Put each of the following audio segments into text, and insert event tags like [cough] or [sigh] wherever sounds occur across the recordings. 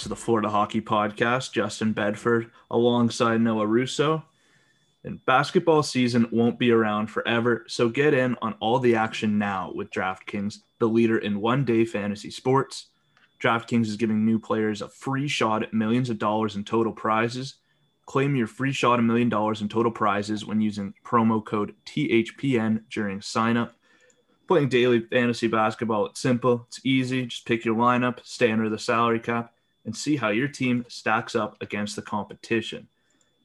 to the Florida Hockey Podcast. Justin Bedford alongside Noah Russo. And basketball season won't be around forever, so get in on all the action now with DraftKings, the leader in one day fantasy sports. DraftKings is giving new players a free shot at millions of dollars in total prizes. Claim your free shot a million dollars in total prizes when using promo code THPN during signup. Playing daily fantasy basketball, it's simple, it's easy. Just pick your lineup, stay under the salary cap, and see how your team stacks up against the competition.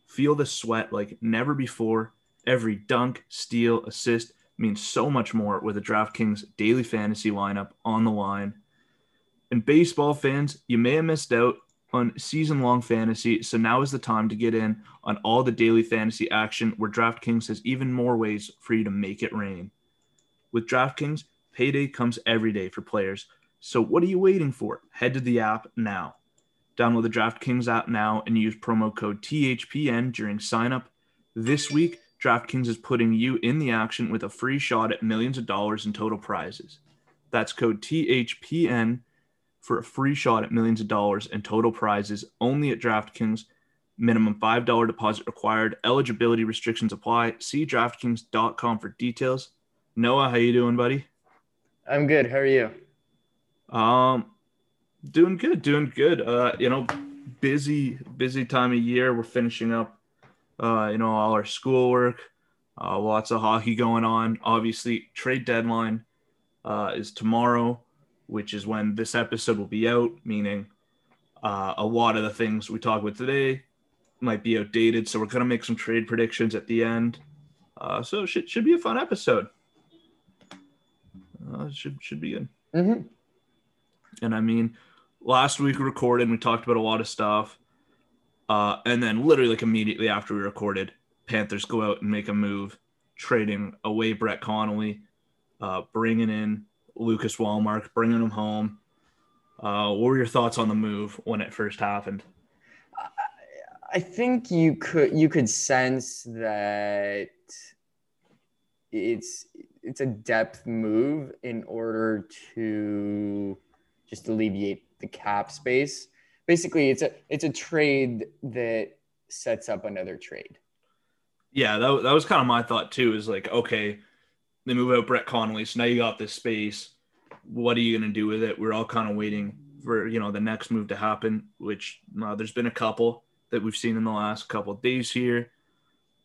Feel the sweat like never before. Every dunk, steal, assist means so much more with a DraftKings daily fantasy lineup on the line. And baseball fans, you may have missed out on season long fantasy, so now is the time to get in on all the daily fantasy action where DraftKings has even more ways for you to make it rain. With DraftKings, payday comes every day for players. So what are you waiting for? Head to the app now. Download the DraftKings app now and use promo code THPN during signup. This week, DraftKings is putting you in the action with a free shot at millions of dollars in total prizes. That's code THPN for a free shot at millions of dollars in total prizes only at DraftKings. Minimum $5 deposit required. Eligibility restrictions apply. See DraftKings.com for details. Noah, how you doing, buddy? I'm good. How are you? Um, doing good, doing good. Uh, you know, busy, busy time of year. We're finishing up, uh, you know, all our schoolwork. Uh, lots of hockey going on. Obviously, trade deadline uh, is tomorrow, which is when this episode will be out. Meaning, uh, a lot of the things we talk about today might be outdated. So we're gonna make some trade predictions at the end. Uh, so it should should be a fun episode. Uh, should should be good. Mm-hmm. And I mean, last week we recorded we talked about a lot of stuff. Uh, and then literally like immediately after we recorded, Panthers go out and make a move, trading away Brett Connolly, uh, bringing in Lucas Wallmark, bringing him home. Uh, what were your thoughts on the move when it first happened? I think you could you could sense that it's it's a depth move in order to just alleviate the cap space. Basically, it's a it's a trade that sets up another trade. Yeah, that, that was kind of my thought too. Is like, okay, they move out Brett Connolly, so now you got this space. What are you going to do with it? We're all kind of waiting for you know the next move to happen. Which uh, there's been a couple that we've seen in the last couple days here,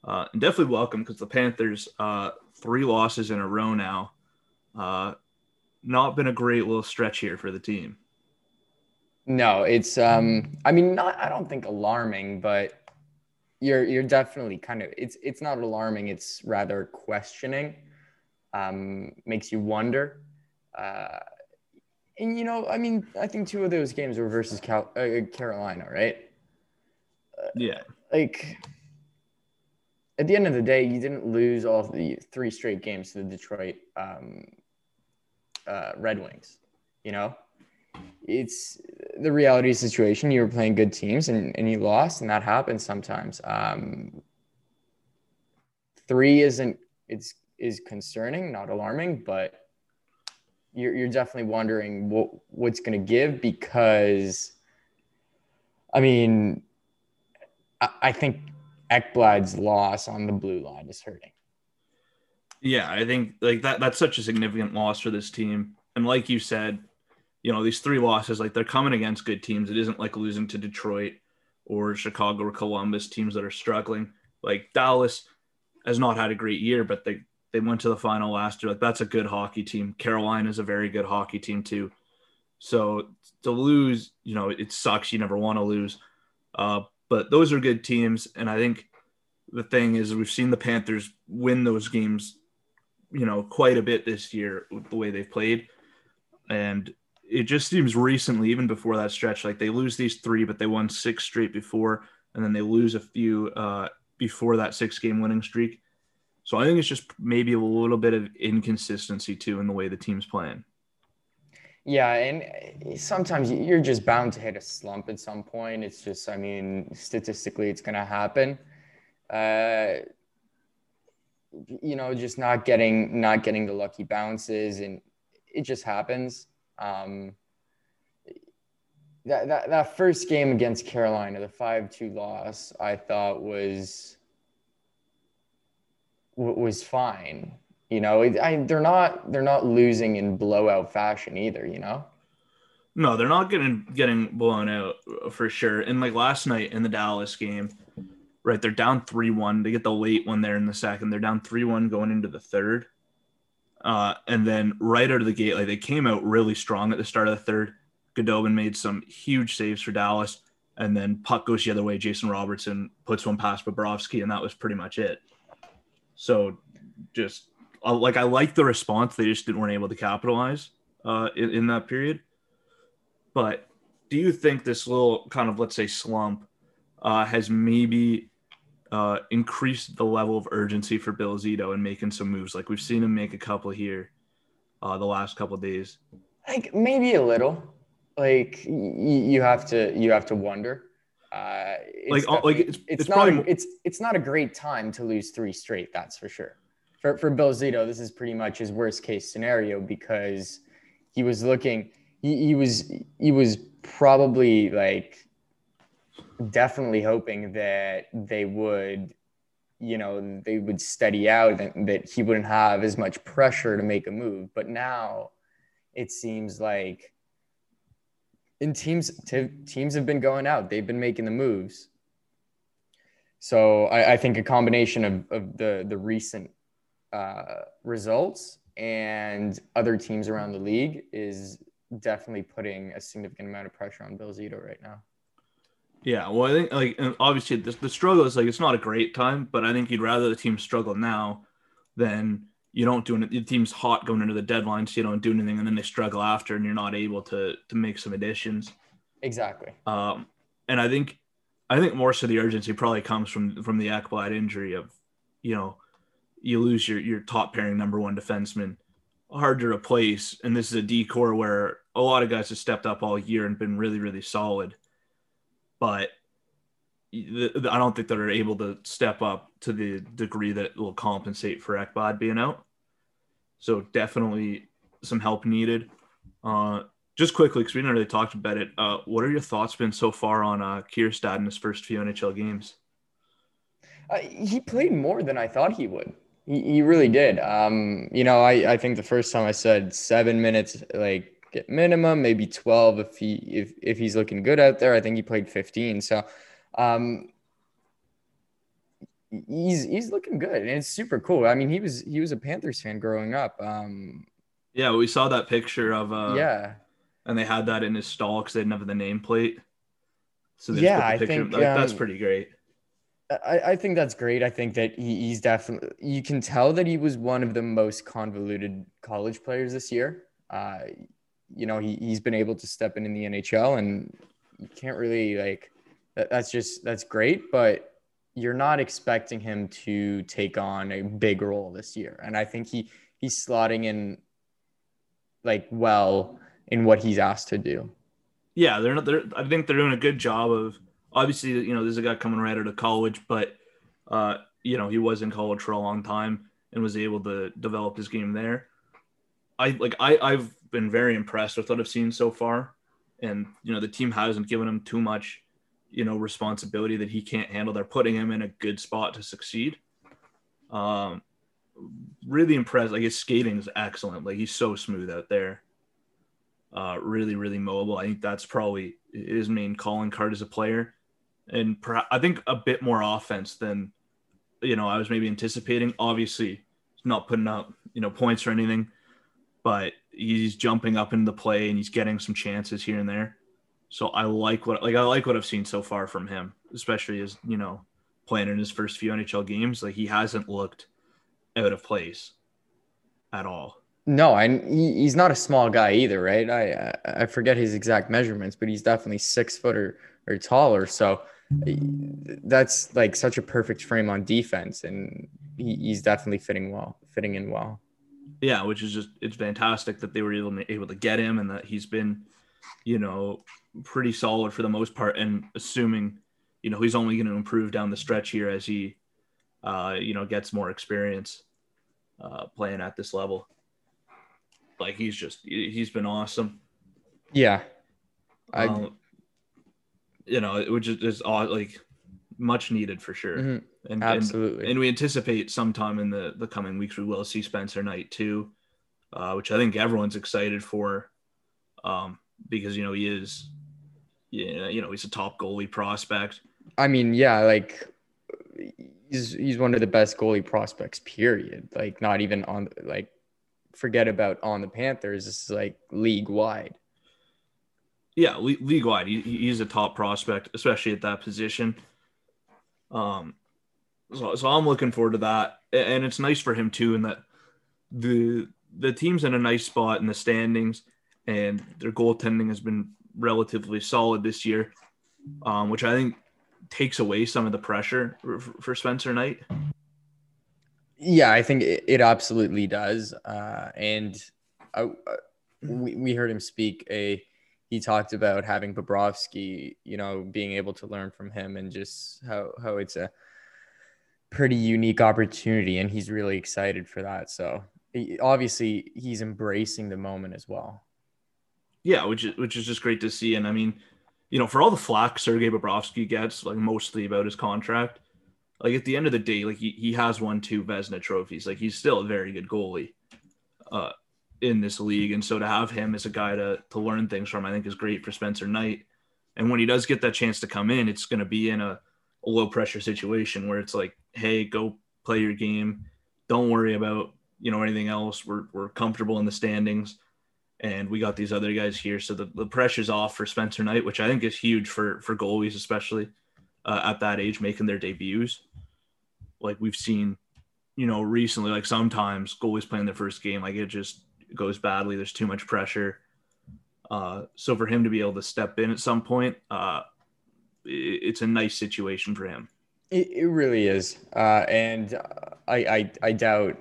uh, and definitely welcome because the Panthers uh, three losses in a row now. Uh, not been a great little stretch here for the team. No, it's um I mean not I don't think alarming, but you're you're definitely kind of it's it's not alarming, it's rather questioning. Um makes you wonder. Uh and you know, I mean, I think two of those games were versus Cal- uh, Carolina, right? Yeah, Like at the end of the day, you didn't lose all the three straight games to the Detroit um, uh, Red Wings. You know, it's the reality situation. You were playing good teams and, and you lost, and that happens sometimes. Um, three isn't it's is concerning, not alarming, but you're you're definitely wondering what what's going to give because, I mean, I, I think Ekblad's loss on the blue line is hurting. yeah. I think like that. That's such a significant loss for this team. And like you said, you know these three losses, like they're coming against good teams. It isn't like losing to Detroit or Chicago or Columbus, teams that are struggling. Like Dallas has not had a great year, but they they went to the final last year. Like that's a good hockey team. Carolina is a very good hockey team too. So to lose, you know, it sucks. You never want to lose. Uh, but those are good teams. And I think the thing is, we've seen the Panthers win those games, you know, quite a bit this year with the way they've played. And it just seems recently, even before that stretch, like they lose these three, but they won six straight before, and then they lose a few uh, before that six game winning streak. So I think it's just maybe a little bit of inconsistency too in the way the team's playing. Yeah, and sometimes you're just bound to hit a slump at some point. It's just, I mean, statistically, it's going to happen. Uh, you know, just not getting not getting the lucky bounces, and it just happens. Um, that, that that first game against Carolina, the five two loss, I thought was was fine. You know, I, they're not they're not losing in blowout fashion either. You know. No, they're not getting getting blown out uh, for sure. And like last night in the Dallas game, right? They're down three one. They get the late one there in the second. They're down three one going into the third. Uh, and then right out of the gate, like they came out really strong at the start of the third. Khudobin made some huge saves for Dallas, and then puck goes the other way. Jason Robertson puts one past Bobrovsky, and that was pretty much it. So, just uh, like I like the response. They just didn't weren't able to capitalize uh, in, in that period. But do you think this little kind of let's say slump uh, has maybe uh, increased the level of urgency for Bill Zito and making some moves? Like we've seen him make a couple here uh, the last couple days. Like maybe a little. Like y- you have to you have to wonder. Uh, like like it's, it's, it's not probably a, it's it's not a great time to lose three straight. That's for sure for, for Bill Zito, this is pretty much his worst case scenario because he was looking, he, he was, he was probably like definitely hoping that they would, you know, they would steady out and that he wouldn't have as much pressure to make a move. But now it seems like in teams, t- teams have been going out, they've been making the moves. So I, I think a combination of, of the, the recent uh, results and other teams around the league is definitely putting a significant amount of pressure on Bill Zito right now. Yeah, well, I think like obviously the, the struggle is like it's not a great time, but I think you'd rather the team struggle now than you don't do it. The team's hot going into the deadline, so you don't do anything, and then they struggle after, and you're not able to to make some additions. Exactly. Um, and I think I think more so the urgency probably comes from from the Ekblad injury of, you know, you lose your your top pairing number one defenseman, hard to replace. And this is a D corps where a lot of guys have stepped up all year and been really really solid, but I don't think they're able to step up to the degree that will compensate for Ekblad being out. So definitely some help needed. Uh, just quickly, because we didn't really talk about it. Uh, what are your thoughts been so far on uh, Kiersted in his first few NHL games? Uh, he played more than I thought he would. He, he really did. Um, you know, I, I think the first time I said seven minutes, like get minimum, maybe 12 if he if if he's looking good out there. I think he played 15. So um he's he's looking good and it's super cool. I mean, he was he was a Panthers fan growing up. Um yeah, we saw that picture of uh yeah, and they had that in his stall because they didn't have the nameplate. So yeah, I think like, um, that's pretty great. I, I think that's great. I think that he, he's definitely, you can tell that he was one of the most convoluted college players this year. Uh, you know, he, he's been able to step in in the NHL and you can't really like, that, that's just, that's great. But you're not expecting him to take on a big role this year. And I think he, he's slotting in like well in what he's asked to do. Yeah. They're not, they're, I think they're doing a good job of, obviously, you know, there's a guy coming right out of college, but uh, you know, he was in college for a long time and was able to develop his game there. I like I, I've been very impressed with what I've seen so far. And you know, the team hasn't given him too much, you know, responsibility that he can't handle. They're putting him in a good spot to succeed. Um really impressed. Like his skating is excellent. Like he's so smooth out there. Uh, really, really mobile. I think that's probably his main calling card as a player and perhaps, I think a bit more offense than you know I was maybe anticipating. Obviously, not putting up you know points or anything, but he's jumping up into the play and he's getting some chances here and there. So I like what like I like what I've seen so far from him, especially as you know playing in his first few NHL games. Like he hasn't looked out of place at all. No, and he's not a small guy either, right? I I forget his exact measurements, but he's definitely six foot or, or taller. So eh, that's like such a perfect frame on defense, and he's definitely fitting well, fitting in well. Yeah, which is just it's fantastic that they were able to, able to get him, and that he's been, you know, pretty solid for the most part. And assuming, you know, he's only going to improve down the stretch here as he, uh, you know, gets more experience uh, playing at this level. Like he's just he's been awesome. Yeah, I, um, you know, which is, is like much needed for sure. Mm-hmm. And, Absolutely. And, and, we anticipate sometime in the, the coming weeks we will see Spencer Knight too, uh, which I think everyone's excited for, um, because you know he is, yeah, you know he's a top goalie prospect. I mean, yeah, like he's he's one of the best goalie prospects. Period. Like not even on like forget about on the Panthers. This is like league wide. Yeah, league wide, he, he's a top prospect, especially at that position. Um, so, so I'm looking forward to that, and it's nice for him too, in that the the team's in a nice spot in the standings, and their goaltending has been relatively solid this year, um, which I think takes away some of the pressure for, for Spencer Knight. Yeah, I think it, it absolutely does, uh, and I, uh, we we heard him speak a he talked about having Bobrovsky, you know, being able to learn from him and just how how it's a pretty unique opportunity, and he's really excited for that. So obviously, he's embracing the moment as well. Yeah, which is which is just great to see, and I mean, you know, for all the flack Sergei Bobrovsky gets, like mostly about his contract, like at the end of the day, like he, he has won two Vezina trophies. Like he's still a very good goalie. Uh, in this league. And so to have him as a guy to to learn things from, I think is great for Spencer Knight. And when he does get that chance to come in, it's going to be in a, a low pressure situation where it's like, hey, go play your game. Don't worry about you know anything else. We're we're comfortable in the standings, and we got these other guys here, so the, the pressure's off for Spencer Knight, which I think is huge for for goalies, especially uh, at that age, making their debuts. Like we've seen, you know, recently, like sometimes goalies playing their first game, like it just goes badly, there's too much pressure. Uh, so for him to be able to step in at some point, uh, it, it's a nice situation for him. It, it really is, uh, and I, I, I doubt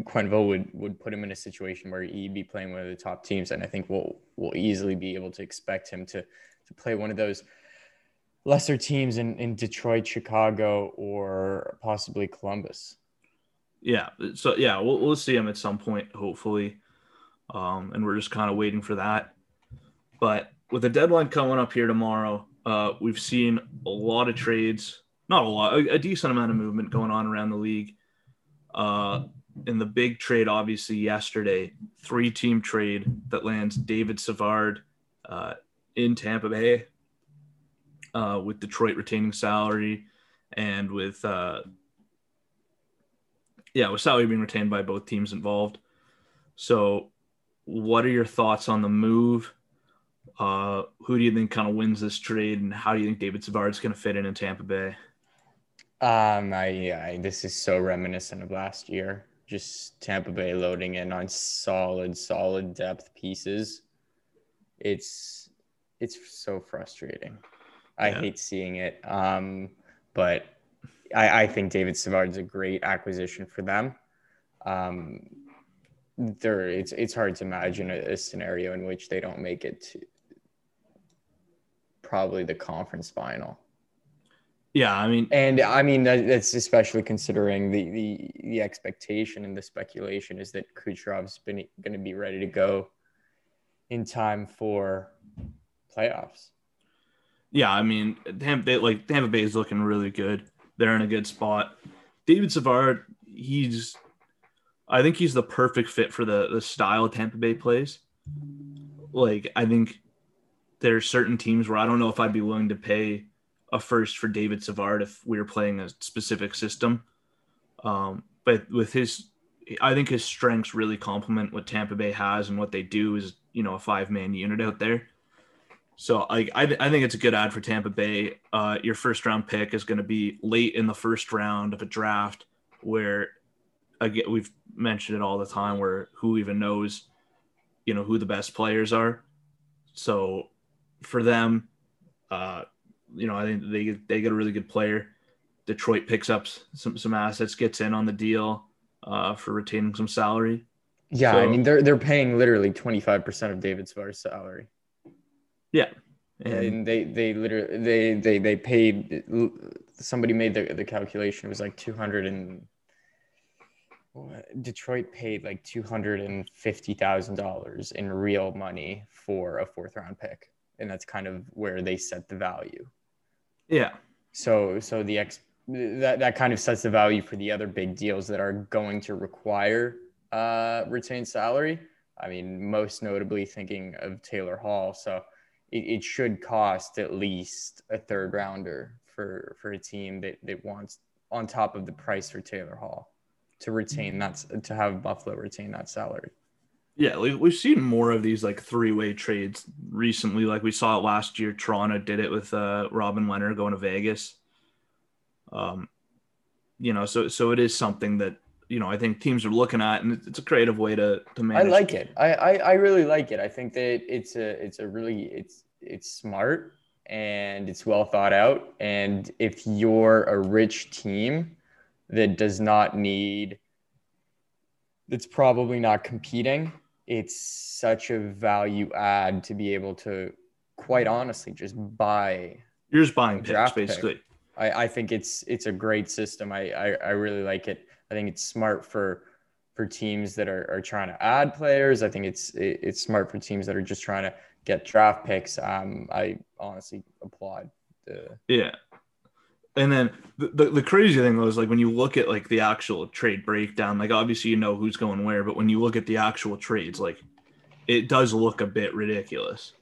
Quenneville would would put him in a situation where he'd be playing one of the top teams, and I think we'll we'll easily be able to expect him to to play one of those lesser teams in, in Detroit, Chicago, or possibly Columbus. Yeah. So yeah, we'll we'll see him at some point, hopefully um, and we're just kind of waiting for that. But with the deadline coming up here tomorrow, uh, we've seen a lot of trades, not a lot, a, a decent amount of movement going on around the league. Uh, in the big trade, obviously yesterday, three team trade that lands David Savard uh, in Tampa Bay uh, with Detroit retaining salary and with uh, yeah, with salary being retained by both teams involved. So what are your thoughts on the move? Uh, who do you think kind of wins this trade, and how do you think David Savard is going to fit in in Tampa Bay? Um, I, I this is so reminiscent of last year. Just Tampa Bay loading in on solid, solid depth pieces. It's it's so frustrating. I yeah. hate seeing it. Um, but I, I think David Savard's a great acquisition for them. Um, there it's it's hard to imagine a, a, scenario in which they don't make it to probably the conference final. Yeah, I mean, and I mean that, that's especially considering the the the expectation and the speculation is that Kucherov's been going to be ready to go in time for playoffs. Yeah, I mean, Tampa Bay, like Tampa Bay is looking really good. They're in a good spot. David Savard, he's I think he's the perfect fit for the the style Tampa Bay plays. Like I think there are certain teams where I don't know if I'd be willing to pay a first for David Savard if we were playing a specific system. Um, but with his I think his strengths really complement what Tampa Bay has and what they do is you know a five man unit out there. So I, I, I think it's a good add for Tampa Bay. Uh, your first round pick is going to be late in the first round of a draft where again we've mentioned it all the time where who even knows you know who the best players are. So for them, uh, you know I think they they get a really good player. Detroit picks up some some assets, gets in on the deal uh, for retaining some salary. Yeah, so, I mean they're they're paying literally twenty five percent of David salary. Yeah, and, and, they they literally they they they paid somebody made the the calculation it was like two hundred and Detroit paid like two hundred and fifty thousand dollars in real money for a fourth round pick, and that's kind of where they set the value. Yeah. So so the ex that that kind of sets the value for the other big deals that are going to require uh, retained salary. I mean, most notably thinking of Taylor Hall. So it, it should cost at least a third rounder for for a team that, that wants on top of the price for Taylor Hall to retain that to have Buffalo retain that salary. Yeah, we've seen more of these like three-way trades recently. Like we saw it last year. Toronto did it with uh, Robin Lehner going to Vegas. Um, you know, so so it is something that you know I think teams are looking at, and it's a creative way to to manage. I like it. I, I I really like it. I think that it's a it's a really it's it's smart and it's well thought out. And if you're a rich team that does not need, that's probably not competing, it's such a value add to be able to, quite honestly, just buy. You're just buying picks, basically. Pick. I, I think it's it's a great system. I, I, I really like it. I think it's smart for for teams that are, are trying to add players. I think it's it, it's smart for teams that are just trying to get draft picks. Um, I honestly applaud the yeah. And then the, the, the crazy thing was like when you look at like the actual trade breakdown, like obviously you know who's going where, but when you look at the actual trades, like it does look a bit ridiculous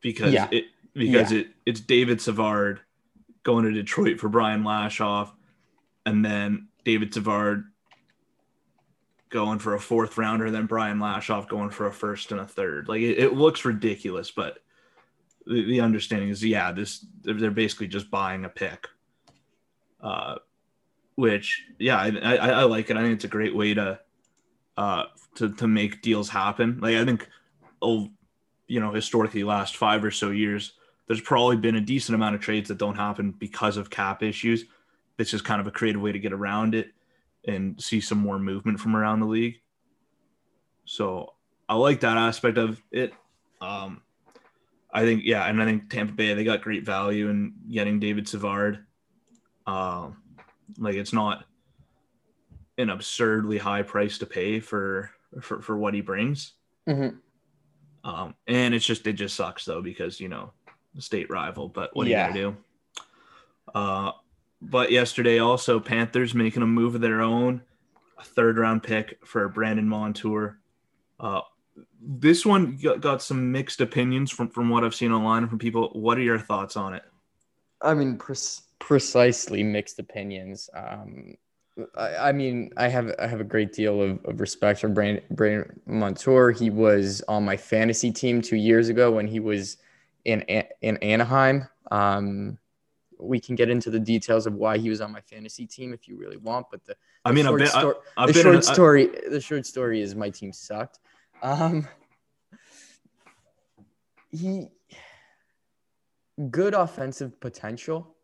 because yeah. it because yeah. it it's David Savard going to Detroit for Brian Lashoff, and then David Savard going for a fourth rounder, then Brian Lashoff going for a first and a third. Like it, it looks ridiculous, but the, the, understanding is, yeah, this they're basically just buying a pick. Uh, which yeah, I, I, I like it. I think it's a great way to uh to to make deals happen. Like I think, oh, you know, historically, last five or so years, there's probably been a decent amount of trades that don't happen because of cap issues. This is kind of a creative way to get around it and see some more movement from around the league. So I like that aspect of it. Um, I think, yeah, and I think Tampa Bay they got great value in getting David Savard. Uh, like it's not an absurdly high price to pay for for, for what he brings. Mm-hmm. Um, and it's just it just sucks though because you know state rival, but what yeah. are you gonna do? Uh, but yesterday also Panthers making a move of their own, a third round pick for Brandon Montour. Uh, this one got, some mixed opinions from from what I've seen online from people. What are your thoughts on it? I mean, pre- precisely mixed opinions. Um, I, I, mean, I have I have a great deal of, of respect for Brandon, Brandon Montour. He was on my fantasy team two years ago when he was in in Anaheim. Um, we can get into the details of why he was on my fantasy team if you really want. But the, the I mean, short, been, I, the short story, the short story is my team sucked. Um, he good offensive potential,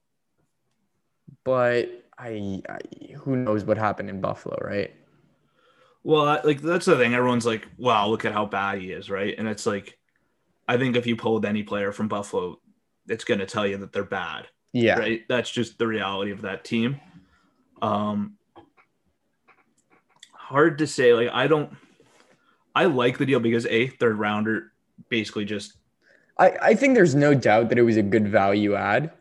but I, I who knows what happened in Buffalo, right? Well, like that's the thing. Everyone's like, "Wow, look at how bad he is," right? And it's like, I think if you pulled any player from Buffalo, it's going to tell you that they're bad. Yeah. Right. That's just the reality of that team. Um, hard to say. Like, I don't, I like the deal because a third rounder basically just. I, I think there's no doubt that it was a good value add.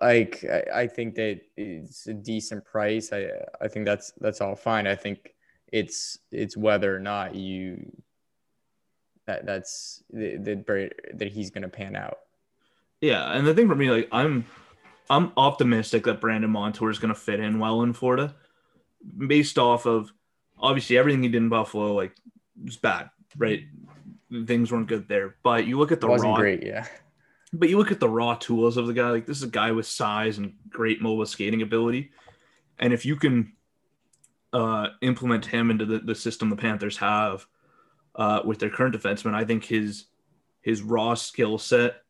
Like, I, I think that it's a decent price. I, I think that's, that's all fine. I think it's, it's whether or not you that that's that that he's going to pan out. Yeah, and the thing for me, like I'm, I'm optimistic that Brandon Montour is going to fit in well in Florida. based off of obviously everything he did in Buffalo, like was bad, right? Things weren't good there. But you look at the Wasn't raw, great, yeah. but you look at the raw tools of the guy. Like this is a guy with size and great mobile skating ability, and if you can uh, implement him into the, the system the Panthers have uh, with their current defenseman, I think his his raw skill set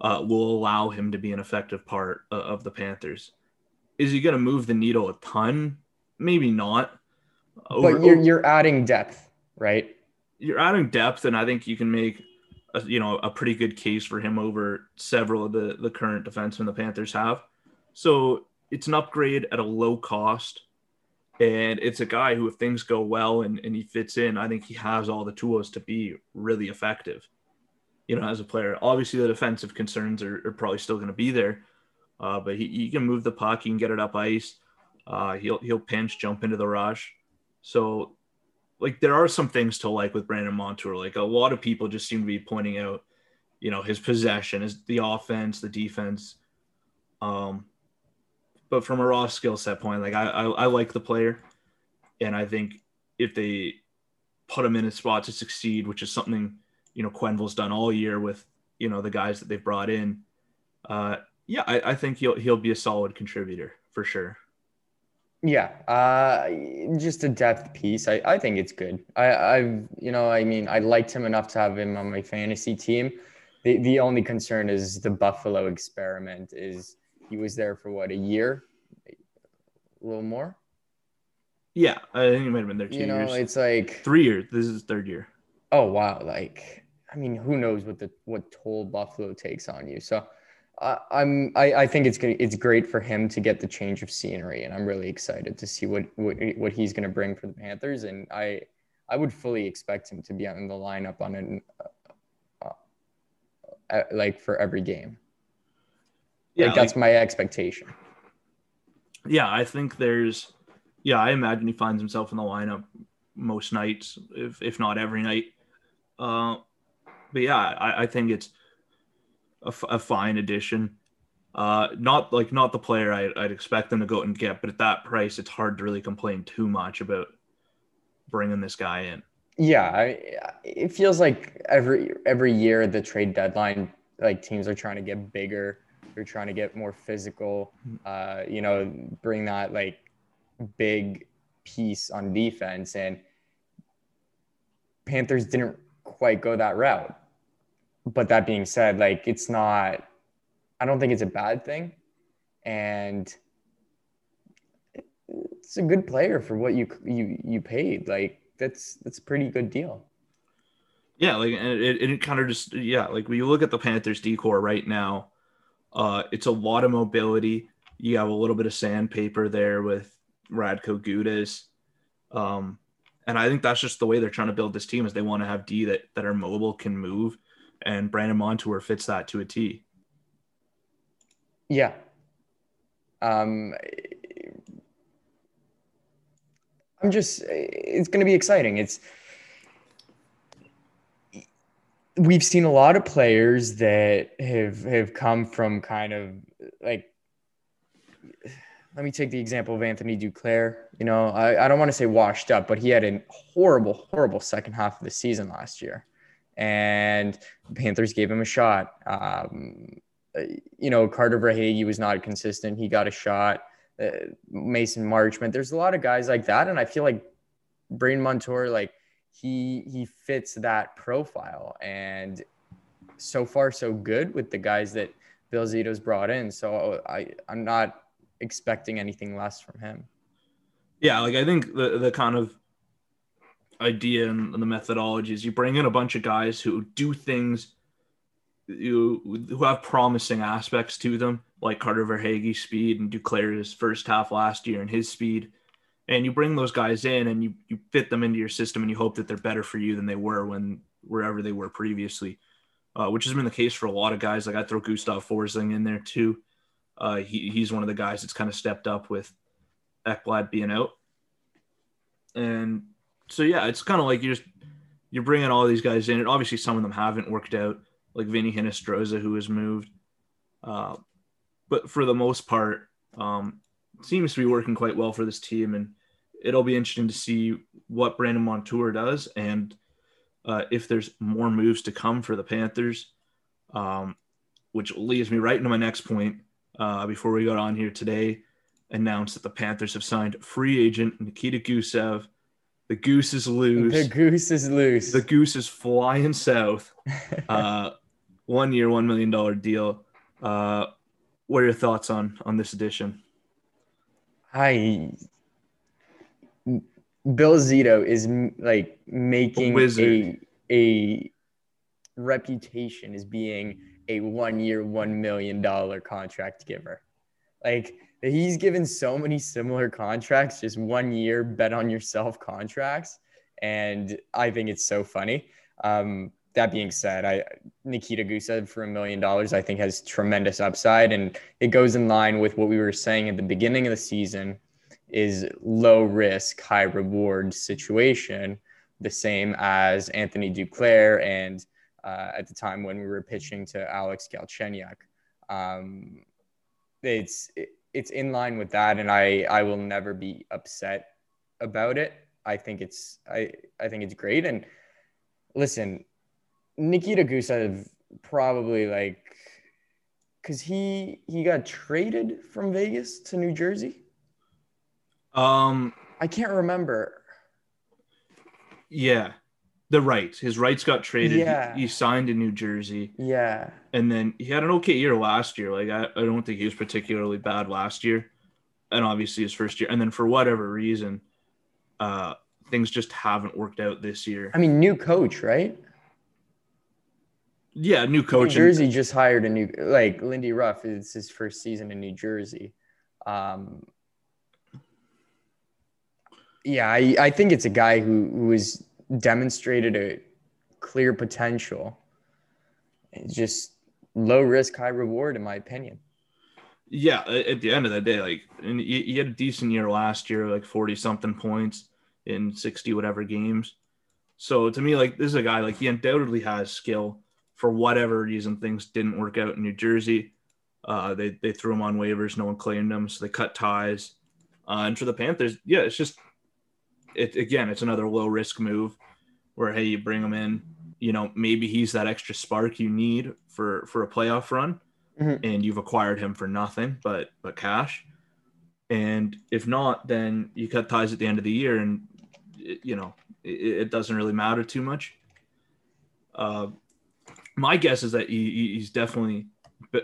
uh, will allow him to be an effective part of, of the Panthers. Is he going to move the needle a ton? Maybe not. Over, but you're you're adding depth, right? You're adding depth, and I think you can make a, you know a pretty good case for him over several of the the current defensemen the Panthers have. So it's an upgrade at a low cost, and it's a guy who, if things go well and, and he fits in, I think he has all the tools to be really effective. You know, as a player, obviously the defensive concerns are, are probably still going to be there, uh, but he, he can move the puck, he can get it up ice, uh, he'll he'll pinch, jump into the rush. So, like, there are some things to like with Brandon Montour. Like, a lot of people just seem to be pointing out, you know, his possession, his the offense, the defense. Um, but from a raw skill set point, like I, I, I like the player, and I think if they put him in a spot to succeed, which is something you know Quenneville's done all year with you know the guys that they've brought in, uh, yeah, I, I think he'll he'll be a solid contributor for sure. Yeah, uh, just a depth piece. I, I think it's good. I, I've, you know, I mean, I liked him enough to have him on my fantasy team. The, the only concern is the Buffalo experiment is he was there for what, a year? A little more? Yeah, I think he might have been there two You know, years. it's like, Three years. This is his third year. oh, wow. Like, I mean, who knows what the, what toll Buffalo takes on you. So, I I'm I, I think it's gonna it's great for him to get the change of scenery, and I'm really excited to see what what, what he's gonna bring for the Panthers. And I I would fully expect him to be on the lineup on an uh, uh, like for every game. Yeah, like that's my expectation. yeah, I think there's, yeah, I imagine he finds himself in the lineup most nights, if if not every night. Uh, but yeah, I, I think it's a, f- a fine addition. Uh, not like not the player I, I'd expect them to go out and get, but at that price, it's hard to really complain too much about bringing this guy in. Yeah, I, it feels like every every year the trade deadline, like teams are trying to get bigger. They're trying to get more physical. Uh, you know, bring that like big piece on defense, and Panthers didn't quite go that route. But that being said, like it's not. I don't think it's a bad thing, and it's a good player for what you you you paid. Like that's that's a pretty good deal. Yeah, like and it, it kind of just yeah, like when you look at the Panthers D corps right now, uh, it's a lot of mobility. You have a little bit of sandpaper there with Radko Gudas. Um, and I think that's just the way they're trying to build this team is they want to have D that, that are mobile, can move, and Brandon Montour fits that to a T. Yeah. Um, I'm just, it's going to be exciting. It's, we've seen a lot of players that have have come from kind of like let me take the example of Anthony Duclair. You know, I, I don't want to say washed up, but he had a horrible, horrible second half of the season last year. And the Panthers gave him a shot. Um, you know, Carter Verhaeghe was not consistent. He got a shot. Uh, Mason Marchment. There's a lot of guys like that. And I feel like Brain Montour, like he he fits that profile. And so far, so good with the guys that Bill Zito's brought in. So I I'm not expecting anything less from him. Yeah, like I think the the kind of idea and the methodology is you bring in a bunch of guys who do things you who have promising aspects to them, like Carter Verhaeghe's speed and Duclair's first half last year and his speed. And you bring those guys in and you you fit them into your system and you hope that they're better for you than they were when wherever they were previously. Uh, which has been the case for a lot of guys. Like I throw Gustav Forsling in there too. Uh, he, he's one of the guys that's kind of stepped up with Ekblad being out. And so, yeah, it's kind of like you're just, you're bringing all these guys in. And obviously, some of them haven't worked out, like Vinny Hinostroza, who has moved. Uh, but for the most part, um, seems to be working quite well for this team. And it'll be interesting to see what Brandon Montour does and uh, if there's more moves to come for the Panthers, um, which leads me right into my next point. Uh, before we got on here today, announced that the Panthers have signed free agent Nikita Gusev. The goose is loose. The goose is loose. The goose is flying south. [laughs] Uh, one year, one million dollar deal. Uh, what are your thoughts on on this edition? I Bill Zito is like making a, a reputation as being a one year, one million dollar contract giver. Like he's given so many similar contracts, just one year bet on yourself contracts. And I think it's so funny. Um, that being said, I Nikita Gusev for a million dollars, I think has tremendous upside, and it goes in line with what we were saying at the beginning of the season, is low risk, high reward situation, the same as Anthony Duclair and uh, at the time when we were pitching to Alex Galchenyuk. Um, it's it's in line with that, and I I will never be upset about it. I think it's I I think it's great. And listen, Nikita Gusev probably like because he he got traded from Vegas to New Jersey. Um, I can't remember. Yeah, the rights. His rights got traded. Yeah. He, he, signed in New Jersey. Yeah. And then he had an okay year last year. Like I, I don't think he was particularly bad last year. And obviously his first year. And then for whatever reason, uh, things just haven't worked out this year. I mean, new coach, right? Yeah, new coach. New Jersey just hired a new like Lindy Ruff. It's his first season in New Jersey. Um, yeah, I, I think it's a guy who, who has demonstrated a clear potential. It's just low risk, high reward, in my opinion. Yeah, at the end of the day, like, and he had a decent year last year, like 40 something points in 60 whatever games. So to me, like, this is a guy, like, he undoubtedly has skill. For whatever reason, things didn't work out in New Jersey. Uh, they, they threw him on waivers. No one claimed him. So they cut ties. Uh, and for the Panthers, yeah, it's just it again, it's another low risk move where hey, you bring him in, you know, maybe he's that extra spark you need for for a playoff run, mm-hmm. and you've acquired him for nothing but but cash. And if not, then you cut ties at the end of the year, and it, you know it, it, doesn't really matter too much. Uh, my guess is that he, he's definitely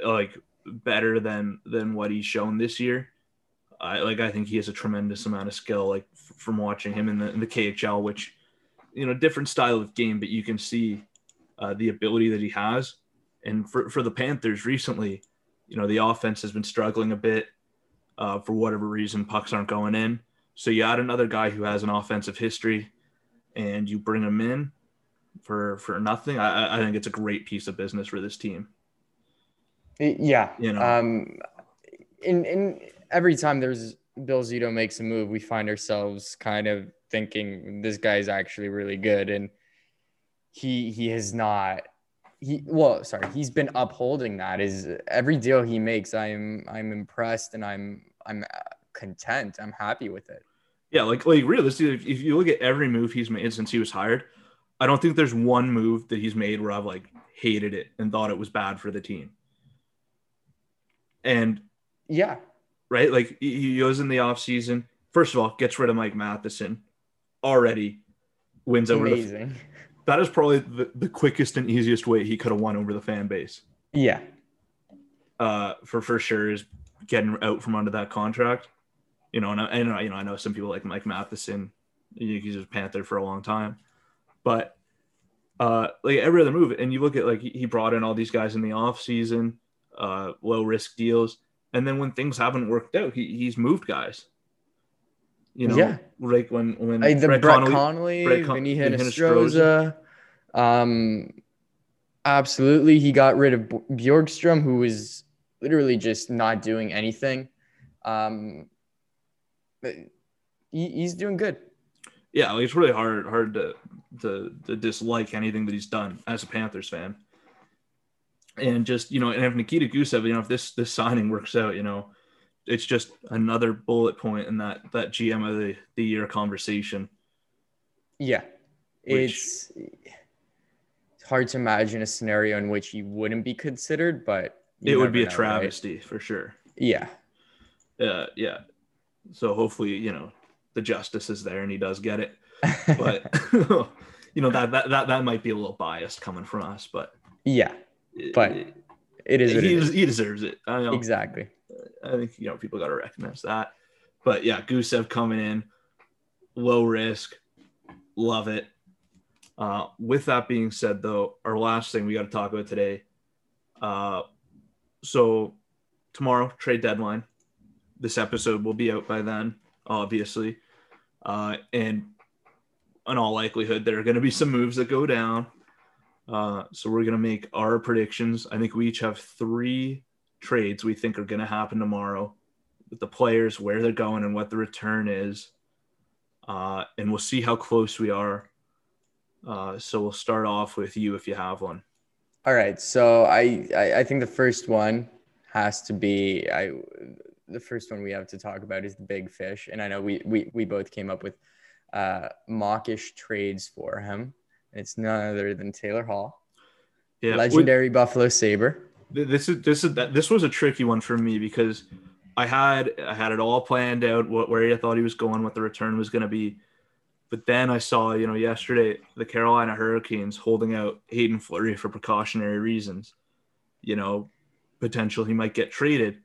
like better than than what he's shown this year. I like I think he has a tremendous amount of skill. Like f- from watching him in the in the KHL, which you know different style of game, but you can see uh, the ability that he has. And for for the Panthers recently, you know the offense has been struggling a bit uh, for whatever reason. Pucks aren't going in, so you add another guy who has an offensive history, and you bring him in for for nothing. I, I think it's a great piece of business for this team. Yeah, you know, um, in in every time there's Bill Zito makes a move, we find ourselves kind of thinking this guy's actually really good, and he he has not. He well, sorry, he's been upholding that. Is every deal he makes, I'm I'm impressed and I'm I'm content. I'm happy with it. Yeah, like like realistically, if, if you look at every move he's made since he was hired, I don't think there's one move that he's made where I've like hated it and thought it was bad for the team. And yeah, right? Like he goes in the offseason, first of all, gets rid of Mike Matheson, already wins over Amazing. the [laughs] that is probably the, the quickest and easiest way he could have won over the fan base. Yeah. Uh, for for sure is getting out from under that contract. You know, and I, and you know I know some people like Mike Matheson. He's a Panther for a long time, but uh, like every other move, and you look at like he brought in all these guys in the off season, uh, low risk deals. And then when things haven't worked out, he, he's moved guys. You know, yeah. like when when the Brett, Brett Connolly, Brett Con- Vinny Hinostroza, um, absolutely, he got rid of Borgstrom, who was literally just not doing anything. Um, he, he's doing good. Yeah, it's really hard hard to, to to dislike anything that he's done as a Panthers fan and just you know, and if Nikita Gusev, you know, if this this signing works out, you know, it's just another bullet point in that that GM of the, the year conversation. Yeah. Which- It's it's hard to imagine a scenario in which he wouldn't be considered, but it would be a know, right? travesty for sure. Yeah. Uh, yeah. So hopefully, you know, the justice is there and he does get it. [laughs] But [laughs] you know that that that, that might be a little biased coming from us, but yeah, But it- is he, it is. he deserves it. I know. Exactly. I think you know people got to recognize that. But yeah, Gusev coming in, low risk, love it. Uh, with that being said, though, our last thing we got to talk about today. Uh, so tomorrow trade deadline. This episode will be out by then, obviously, uh, and in all likelihood, there are going to be some moves that go down. Uh, so we're going to make our predictions. I think we each have three trades we think are going to happen tomorrow with the players, where they're going, and what the return is. Uh, and we'll see how close we are. Uh, so we'll start off with you if you have one. All right. So I, I I think the first one has to be I the first one we have to talk about is the big fish. And I know we we, we both came up with uh mawkish trades for him. It's none other than Taylor Hall, Yeah, legendary Buffalo Saber. This is this is that this was a tricky one for me because I had I had it all planned out what where I thought he was going, what the return was going to be, but then I saw you know yesterday the Carolina Hurricanes holding out Haydn Fleury for precautionary reasons, you know, potential he might get traded,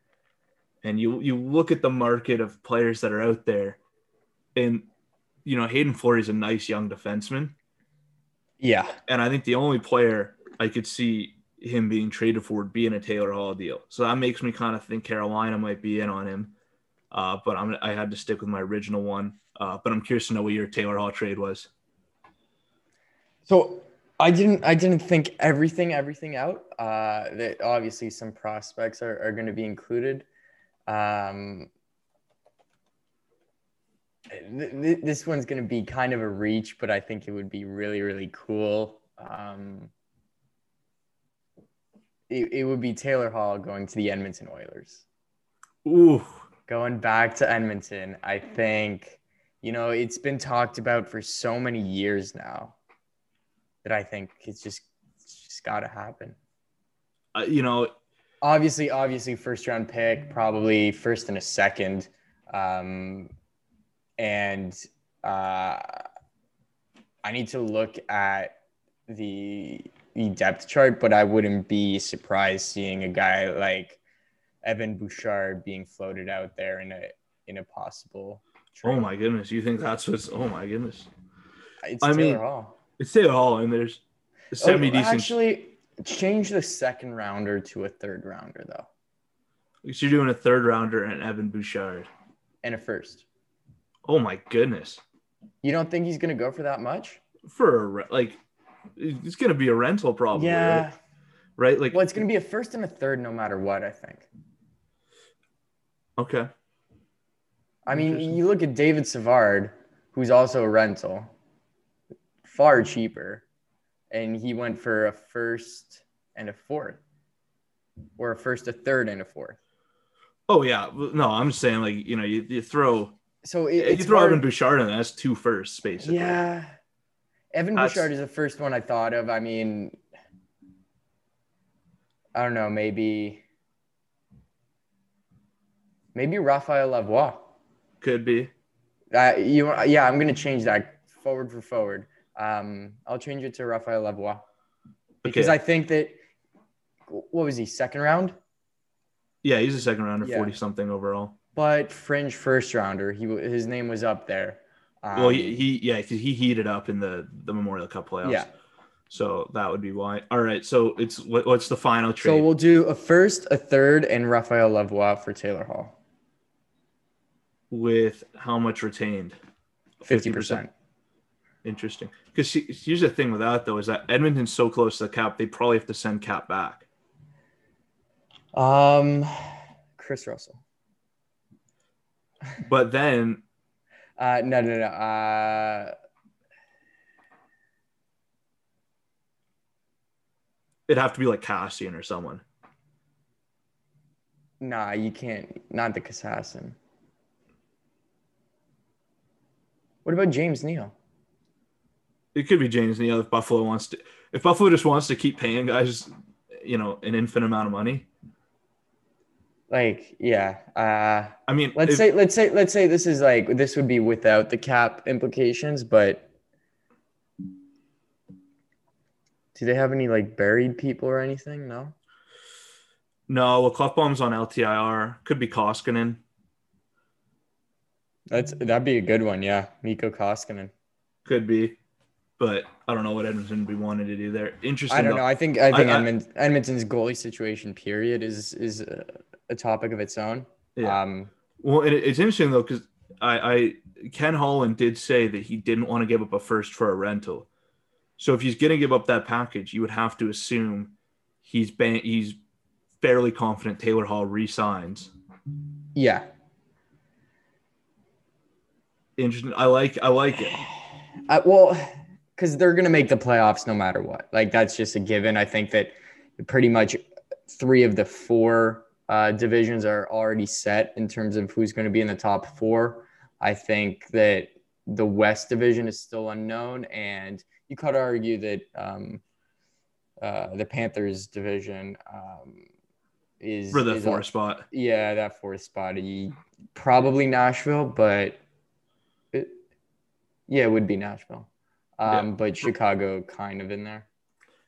and you you look at the market of players that are out there, and you know Haydn Fleury is a nice young defenseman, Yeah. and I think the only player I could see him being traded for would be in a Taylor Hall deal. So that makes me kind of think Carolina might be in on him. Uh, but I'm I had to stick with my original one. Uh, but I'm curious to know what your Taylor Hall trade was. So I didn't I didn't think everything everything out. Uh, that obviously some prospects are, are going to be included. Um, th- th- this one's going to be kind of a reach, but I think it would be really really cool. Um, it, it would be Taylor Hall going to the Edmonton Oilers Ooh, going back to Edmonton, I think, you know, it's been talked about for so many years now that I think it's just it's just got to happen. uh, you know, Obviously, obviously, first round pick, probably first and a second, um, and uh, I need to look at the the depth chart, but I wouldn't be surprised seeing a guy like Evan Bouchard being floated out there in a in a possible. oh my goodness, you think that's what's? Oh my goodness, It's I Taylor mean, Hall. it's Taylor Hall, and there's semi decent. Oh, actually, change the second rounder to a third rounder though, you're doing a third rounder and Evan Bouchard. and a first. Oh my goodness, You don't think he's gonna go for that much? for a re- like, it's gonna be a rental probably. yeah. right? right? Like, Well, it's gonna be a first and a third, no matter what. I think. okay. I mean, you look at David Savard, who's also a rental, far cheaper, and he went for a first and a fourth, or a first, a third, and a fourth. Oh yeah, no, I'm just saying like you know you, you throw So it, you it's throw hard- Evan Bouchard in that's two firsts basically. Yeah. Evan That's- Bouchard is the first one I thought of. I mean, I don't know, maybe maybe Raphael Lavoie. could be. Uh, you yeah, I'm gonna change that forward for forward. Um, I'll change it to Raphael Lavoie because Okay. I think that what was he second round, Yeah, he's a second rounder, Yeah. forty something overall. But fringe first rounder. He his name was up there. Um, well, he, he yeah he heated up in the the Memorial Cup playoffs. Yeah. So that would be why. All right. So it's what, what's the final trade? so we'll do a first, a third, and Raphael Lavoie for Taylor Hall. with how much retained? Fifty percent. Interesting. Because here's the thing with that though is that Edmonton's so close to the cap, they probably have to send cap back. Um, Kris Russell. But then Uh, no, no, no. Uh, it'd have to be like Kassian or someone. Nah, you can't. Not the assassin. What about James Neal? It could be James Neal if Buffalo wants to. If Buffalo just wants to keep paying guys, you know, an infinite amount of money. Like, yeah. Uh, I mean, let's if- say, let's say, let's say this is like this would be without the cap implications, but do they have any like buried people or anything? No. no, well, Klefbom's on LTIR. Could be Koskinen. That's that'd be a good one. Yeah, Mikko Koskinen. Could be, but I don't know what Edmonton would be wanting to do there. Interesting. I don't though. know. I think I think I- Edmonton's goalie situation period is is a, a topic of its own. Yeah. Um, Well, it- it's interesting though because I, I Ken Holland did say that he didn't want to give up a first for a rental. So if he's going to give up that package, you would have to assume he's ban- he's fairly confident Taylor Hall resigns. yeah, Interesting. I like I like it. [sighs] Uh, well, because they're gonna make the playoffs no matter what. Like that's just a given. I think that pretty much three of the four uh, divisions are already set in terms of who's going to be in the top four. I think that the West division is still unknown, and you could argue that um, uh, the Panthers division um, is for the is fourth al- spot. yeah, that fourth spot. Probably Nashville, but it, yeah, it would be Nashville. Um, But Chicago kind of in there.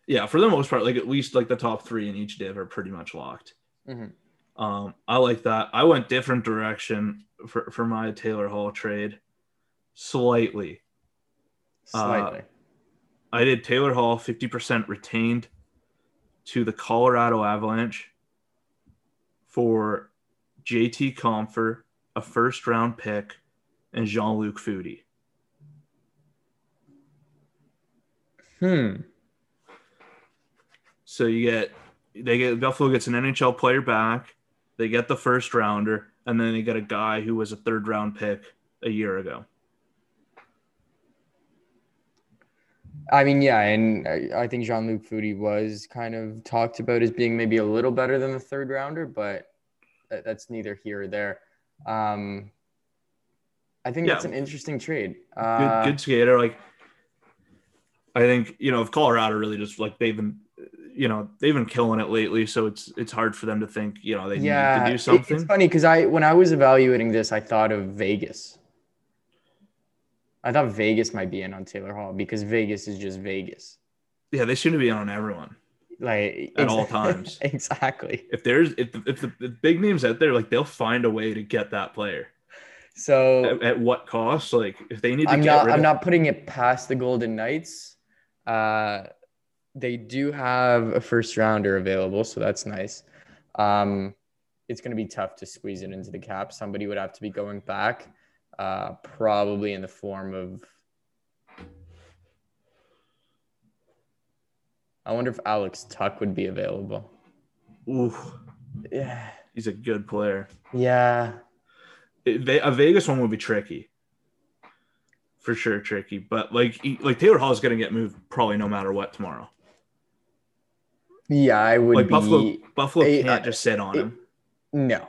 Yeah, for the most part, like at least like the top three in each div are pretty much locked. Mhm. Um, I like that. I went different direction for, for my Taylor Hall trade, slightly. Uh, Slightly. I did Taylor Hall 50% retained to the Colorado Avalanche for JT Compher, a first round pick, and Jean Luc Foudy. hmm. So you get they get Buffalo gets an NHL player back, they get the first rounder, and then they get a guy who was a third round pick a year ago. I mean, yeah, and I, think Jean Luc Foudy was kind of talked about as being maybe a little better than the third rounder, but that's neither here or there. Um, I think Yeah. that's an interesting trade. Good, Uh, good skater. Like I think you know if Colorado really just like they've been, you know, they've been killing it lately, so it's it's hard for them to think you know they yeah, need to do something. it's funny because I when I was evaluating this, I thought of Vegas. I thought Vegas might be in on Taylor Hall because Vegas is just Vegas. yeah, they seem to be in on everyone. Like At all [laughs] times. exactly. If there's if the, if the, the big names out there, like they'll find a way to get that player. So At, at what cost? Like if they need to I'm get not rid I'm of not putting it past the Golden Knights. Uh, they do have a first rounder available, so that's nice. Um, it's going to be tough to squeeze it into the cap. Somebody would have to be going back, uh, probably in the form of. I wonder if Alex Tuch would be available. Ooh, Yeah. he's a good player. Yeah. It- a Vegas one would be tricky. For sure, tricky. But like, like Taylor Hall is going to get moved probably no matter what tomorrow. Yeah, I would Like be. Buffalo, Buffalo I- can't I- just sit on it- him. No,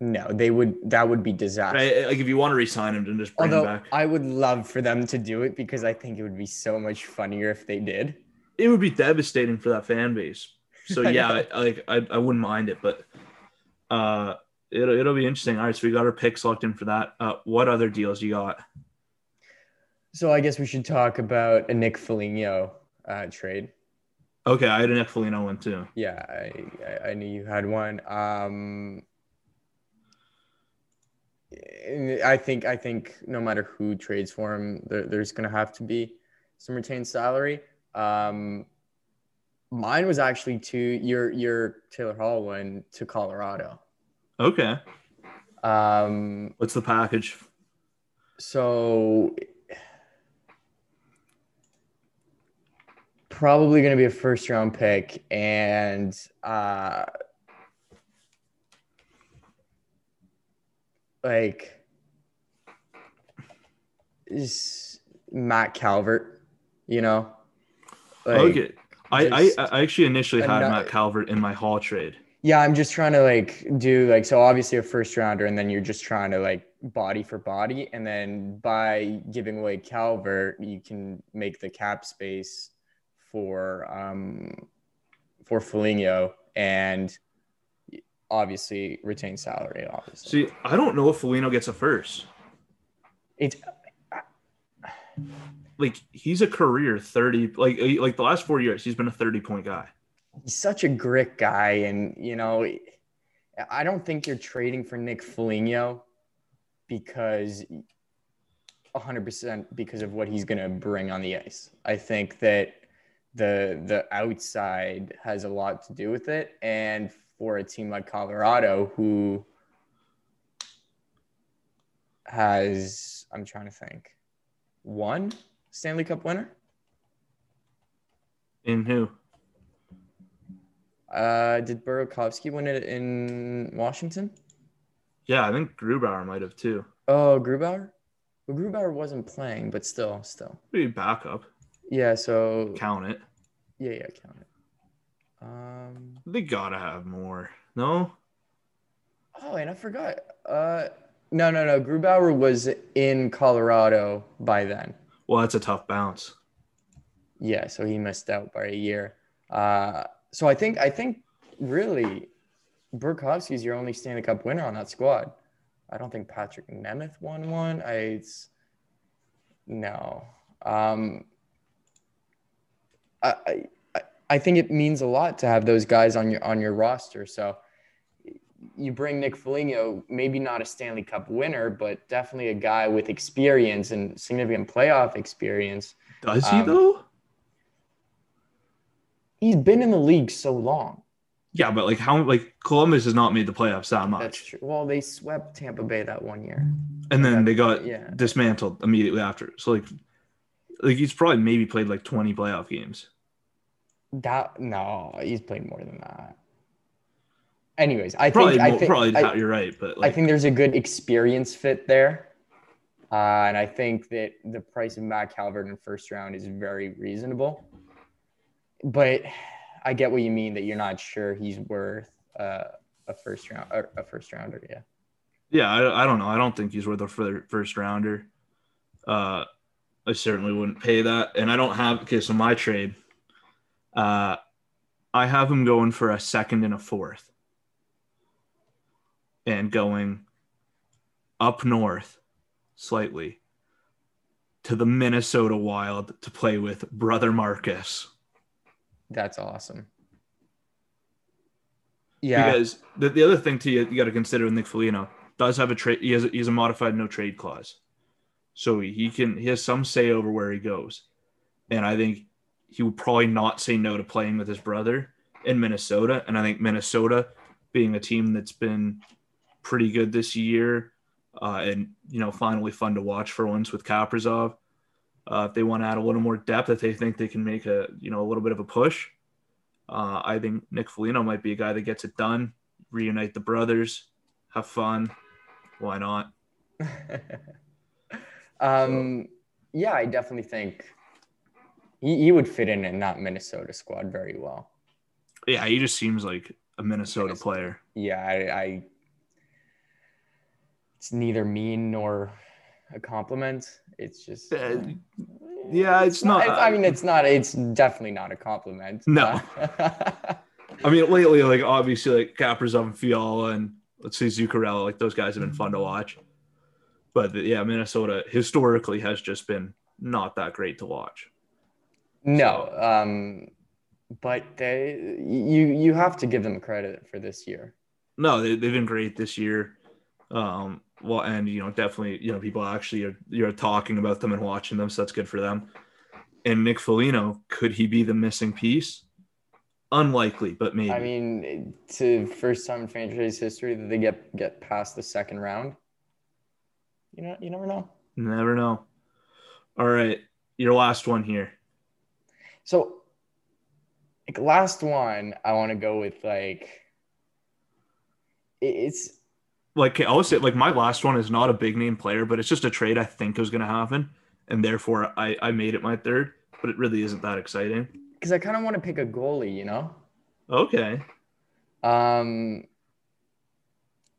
no, they would. That would be disaster. Like if you want to resign him, then just bring Although him back. I would love for them to do it because I think it would be so much funnier if they did. It would be devastating for that fan base. So [laughs] yeah. I, like I, I wouldn't mind it, but uh, it'll it'll be interesting. All right, so we got our picks locked in for that. Uh, what other deals you got? So I guess we should talk about a Nick Foligno uh, trade. Okay, I had an Foligno one too. Yeah, I, I, I knew you had one. Um, I think I think no matter who trades for him, there, there's going to have to be some retained salary. Um, mine was actually to your your Taylor Hall one to Colorado. Okay, Um, what's the package? So probably going to be a first round pick and uh like is Matt Calvert, you know? Like, okay, I, I I actually initially had ano- Matt Calvert in my Hall trade. Yeah, I'm just trying to like do like so obviously a first rounder, and then you're just trying to like body for body, and then by giving away Calvert, you can make the cap space for um for Foligno and obviously retain salary. Obviously, See, I don't know if Foligno gets a first. it's Like he's a career 30 like like the last 4 years he's been a 30 point guy. he's such a grit guy, and you know, I don't think you're trading for Nick Foligno because 100% because of what he's going to bring on the ice. I think that the the outside has a lot to do with it and for a team like Colorado who has I'm trying to think one Stanley Cup winner In who? uh did Burakovsky win it in Washington Yeah, I think Grubauer might have too. oh Grubauer well, Grubauer wasn't playing but still still Maybe backup. Yeah so Count it. yeah yeah count it um They gotta have more. No? Oh, and I forgot. Uh, no, no, no. Grubauer was in Colorado by then. Well, that's a tough bounce. Yeah, so he missed out by a year. Uh, so I think I think really, Burakovsky's your only Stanley Cup winner on that squad. I don't think Patrik Nemeth won one. I it's, no. Um, I, I think it means a lot to have those guys on your on your roster. So you bring Nick Foligno, maybe not a Stanley Cup winner, but definitely a guy with experience and significant playoff experience. Does he Um, though? He's been in the league so long. Yeah, but like how like Columbus has not made the playoffs that much. That's true. Well, they swept Tampa Bay that one year. And then they got Yeah. dismantled immediately after. So like like he's probably maybe played like 20 playoff games. That no, he's played more than that. Anyways, I Probably think I think probably I, you're right, but like, I think there's a good experience fit there. Uh, and I think that the price of Matt Calvert in first round is very reasonable. But I get what you mean that you're not sure he's worth uh, a first round a first rounder. Yeah. Yeah, I, I don't know. I don't think he's worth a first rounder. Uh, I certainly wouldn't pay that. And I don't have okay. So my trade, uh, I have him going for a second and a fourth, and going up north slightly to the Minnesota Wild to play with brother Marcus. That's awesome. Yeah. Because the, the other thing too, you, you got to consider with Nick Foligno does have a trade. He has a, he has a modified no trade clause, so he can he has some say over where he goes, and I think he would probably not say no to playing with his brother in Minnesota. And I think Minnesota, being a team that's been pretty good this year, uh, and you know finally fun to watch for once with Kaprizov. Uh, if they want to add a little more depth, if they think they can make a you know a little bit of a push, uh, I think Nick Foligno might be a guy that gets it done. Reunite the brothers, have fun. Why not? [laughs] um, yeah, I definitely think he, he would fit in in that Minnesota squad very well. Yeah, he just seems like a Minnesota Minnesota. player. Yeah, I, I it's neither mean nor a compliment. It's just Uh, yeah, it's not- I mean, it's not. It's definitely not a compliment. No. [laughs] I mean, lately, like obviously, like Kaprizov and Fiala and let's say Zuccarello, like those guys have been fun to watch. But yeah, Minnesota historically has just been not that great to watch. no, um, but they you you have to give them credit for this year. No, they, they've been great this year. Um, well, and you know, definitely, you know, people actually are you're talking about them and watching them, so that's good for them. And Nick Foligno, could he be the missing piece? Unlikely, but maybe. I mean, to first time in franchise history that they get get past the second round. You know, you never know. Never know. All right, your last one here. So, like last one, I want to go with like it's Like I'll say, like my last one is not a big name player, but it's just a trade I think is going to happen, and therefore I I made it my third. But it really isn't that exciting. because I kind of want to pick a goalie, you know. Okay, Um,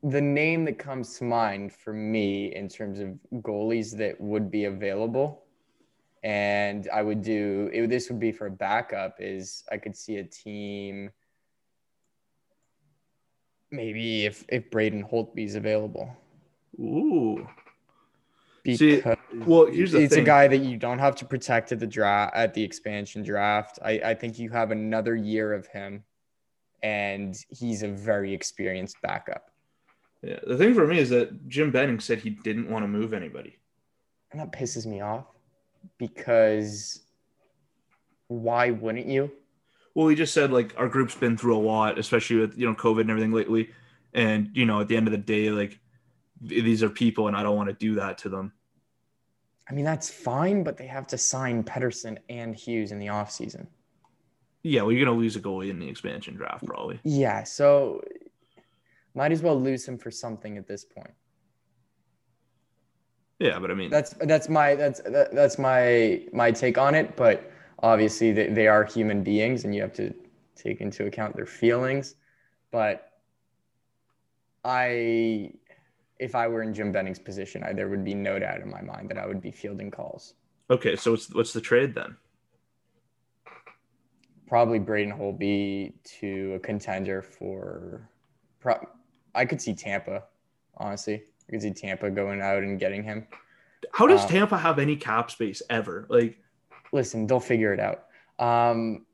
the name that comes to mind for me in terms of goalies that would be available, and I would do it, this would be for a backup. Is I could see a team maybe if if Braden Holtby's available. Ooh. Because See, well, here's the it's thing. a guy that you don't have to protect at the draft at the expansion draft. I, I think you have another year of him, and he's a very experienced backup. Yeah, the thing for me is that Jim Benning said he didn't want to move anybody. And that pisses me off because why wouldn't you? Well, he just said like our group's been through a lot, especially with you know COVID and everything lately, and you know at the end of the day, like these are people, and I don't want to do that to them. I mean, that's fine, but they have to sign Pettersson and Hughes in the offseason. Yeah, well, you're gonna lose a goalie in the expansion draft probably. Yeah, so might as well lose him for something at this point. Yeah, but I mean, that's that's my that's that, that's my my take on it but obviously they, they are human beings and you have to take into account their feelings but i if i were in jim benning's position I, there would be no doubt in my mind that i would be fielding calls okay, so what's what's the trade then? probably braden holtby to a contender for pro, i could see tampa honestly i could see tampa going out and getting him How does Uh, Tampa have any cap space ever? Like, listen, they'll figure it out. Um,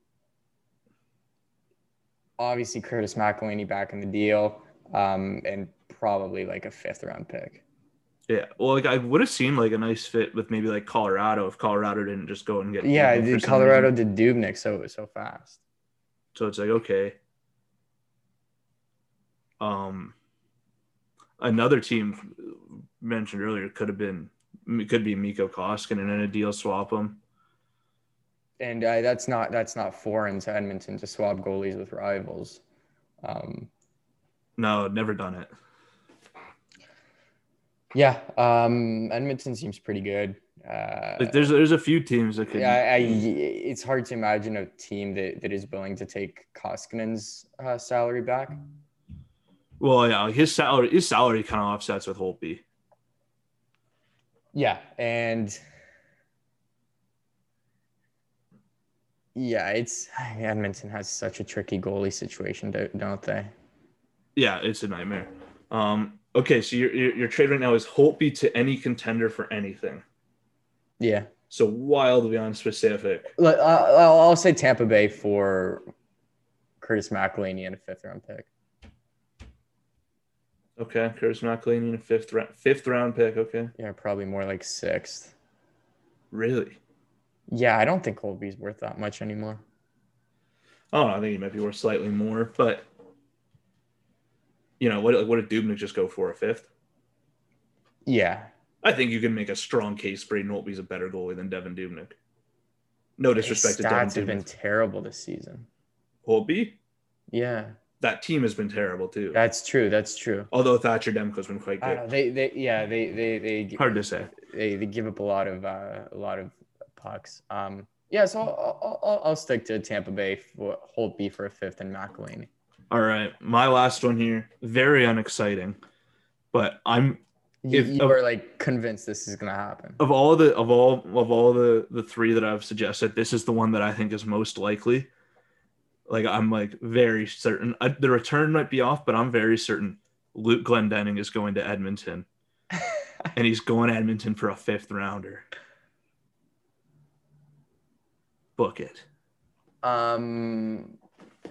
obviously, Curtis McElhinney back in the deal, um, and probably like a fifth round pick. yeah, well, like I would have seen like a nice fit with maybe like Colorado if Colorado didn't just go and get. Yeah, the some Colorado did Dubnyk so so fast. So it's like okay. Um, another team mentioned earlier could have been could be Mikko Koskinen in a deal swap him. And uh, that's not that's not foreign to Edmonton to swap goalies with rivals. Um, No, never done it. yeah, um, Edmonton seems pretty good. Uh, Like there's there's a few teams that could. yeah, I, I, it's hard to imagine a team that, that is willing to take Koskinen's uh, salary back. Well, yeah, like his salary his salary kind of offsets with Holtby. Yeah, and yeah, it's Edmonton has such a tricky goalie situation, don't they? Yeah, it's a nightmare. Um, okay, so your, your your trade right now is Holtby to any contender for anything. Yeah, So wildly unspecific. I'll, I'll say Tampa Bay for Curtis McElhinney and a fifth round pick. Okay, Curtis McElhinney in a fifth round fifth round pick. Okay, Yeah, probably more like sixth. really? Yeah, I don't think Holtby's worth that much anymore. Oh. I think he might be worth slightly more, but you know what? Like, what did Dubnyk just go for a fifth? Yeah, I think you can make a strong case. Braden Holtby's a better goalie than Devin Dubnyk. No his disrespect to stats have been terrible this season. Holtby, Yeah, that team has been terrible too. that's true. That's true. Although Thatcher Demko's been quite good. don't. They, they, yeah, they, they, they, Hard to say. they, they give up a lot of uh, a lot of pucks. Um, yeah, so I'll, I'll, I'll stick to Tampa Bay for Holtby for a fifth and McElhinney. All right, my last one here. Very unexciting, but I'm You, If- you of- are like convinced this is gonna happen. of all the of all of all the the three that I've suggested, this is the one that I think is most likely. Like I'm like very certain I, the return might be off, but I'm very certain Luke Glendening is going to Edmonton, [laughs] and he's going to Edmonton for a fifth rounder. Book it. Um,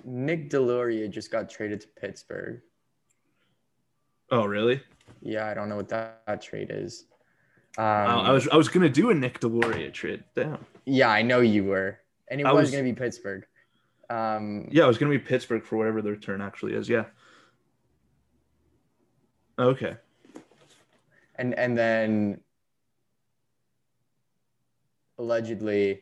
Nick Deloria just got traded to Pittsburgh. Oh, really? Yeah, I don't know what that, that trade is. Um, I was I was gonna do a Nick Deloria trade. Damn. Yeah, I know you were, and it I was, was- gonna be Pittsburgh. Um, Yeah, it was gonna be Pittsburgh for whatever the return actually is. Yeah. Okay. and and then allegedly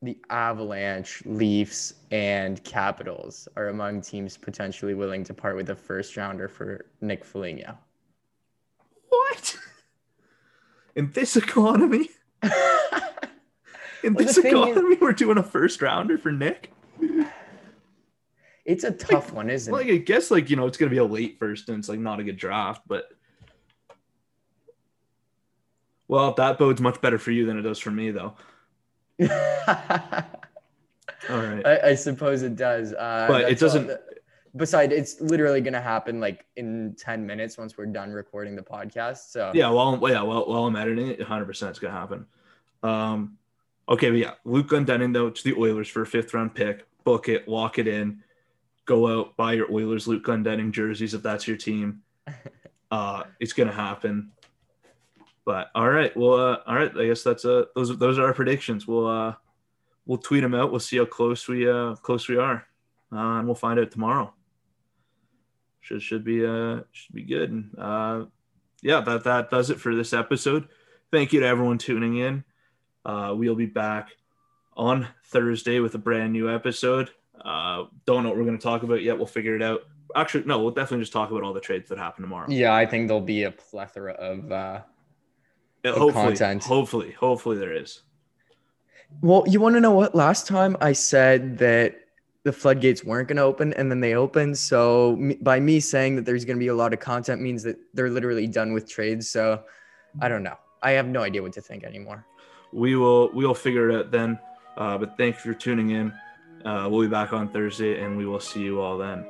the Avalanche, Leafs, and Capitals are among teams potentially willing to part with a first rounder for Nick Foligno. What? In this economy? [laughs] In Well, this thing is- economy, we're doing a first rounder for Nick? It's a tough one, isn't Like it? Like I guess like you know it's gonna be a late first and it's like not a good draft, but well that bodes much better for you than it does for me though. [laughs] All right. I suppose it does. Uh, But it doesn't- Besides, it's literally gonna happen like in ten minutes once we're done recording the podcast. So Yeah, well, I'm- yeah, well, while I'm editing it, 100 percent it's gonna happen. Um, okay, but yeah, Luke Glendening though to the Oilers for a fifth round pick. Book it, lock it in, go out, buy your Oilers Luke Glendening jerseys if that's your team. [laughs] Uh, it's gonna happen. But all right, well, uh, all right, I guess that's uh those those are our predictions. We'll uh we'll tweet them out. We'll see how close we uh close we are, uh, and we'll find out tomorrow. Should should be uh should be good. And, uh, yeah, that that does it for this episode. Thank you to everyone tuning in. Uh, we'll be back on Thursday with a brand new episode. Uh, don't know what we're going to talk about yet. We'll figure it out. Actually, no, we'll definitely just talk about all the trades that happen tomorrow. yeah, I think there'll be a plethora of. Uh... Uh, of hopefully, content. hopefully, hopefully there is. Well, you want to know what? Last time I said that the floodgates weren't going to open, and then they opened. So me, by me saying that there's going to be a lot of content means that they're literally done with trades. So I don't know. I have no idea what to think anymore. We will we will figure it out then. Uh, but thank you for tuning in. Uh, we'll be back on Thursday, and we will see you all then.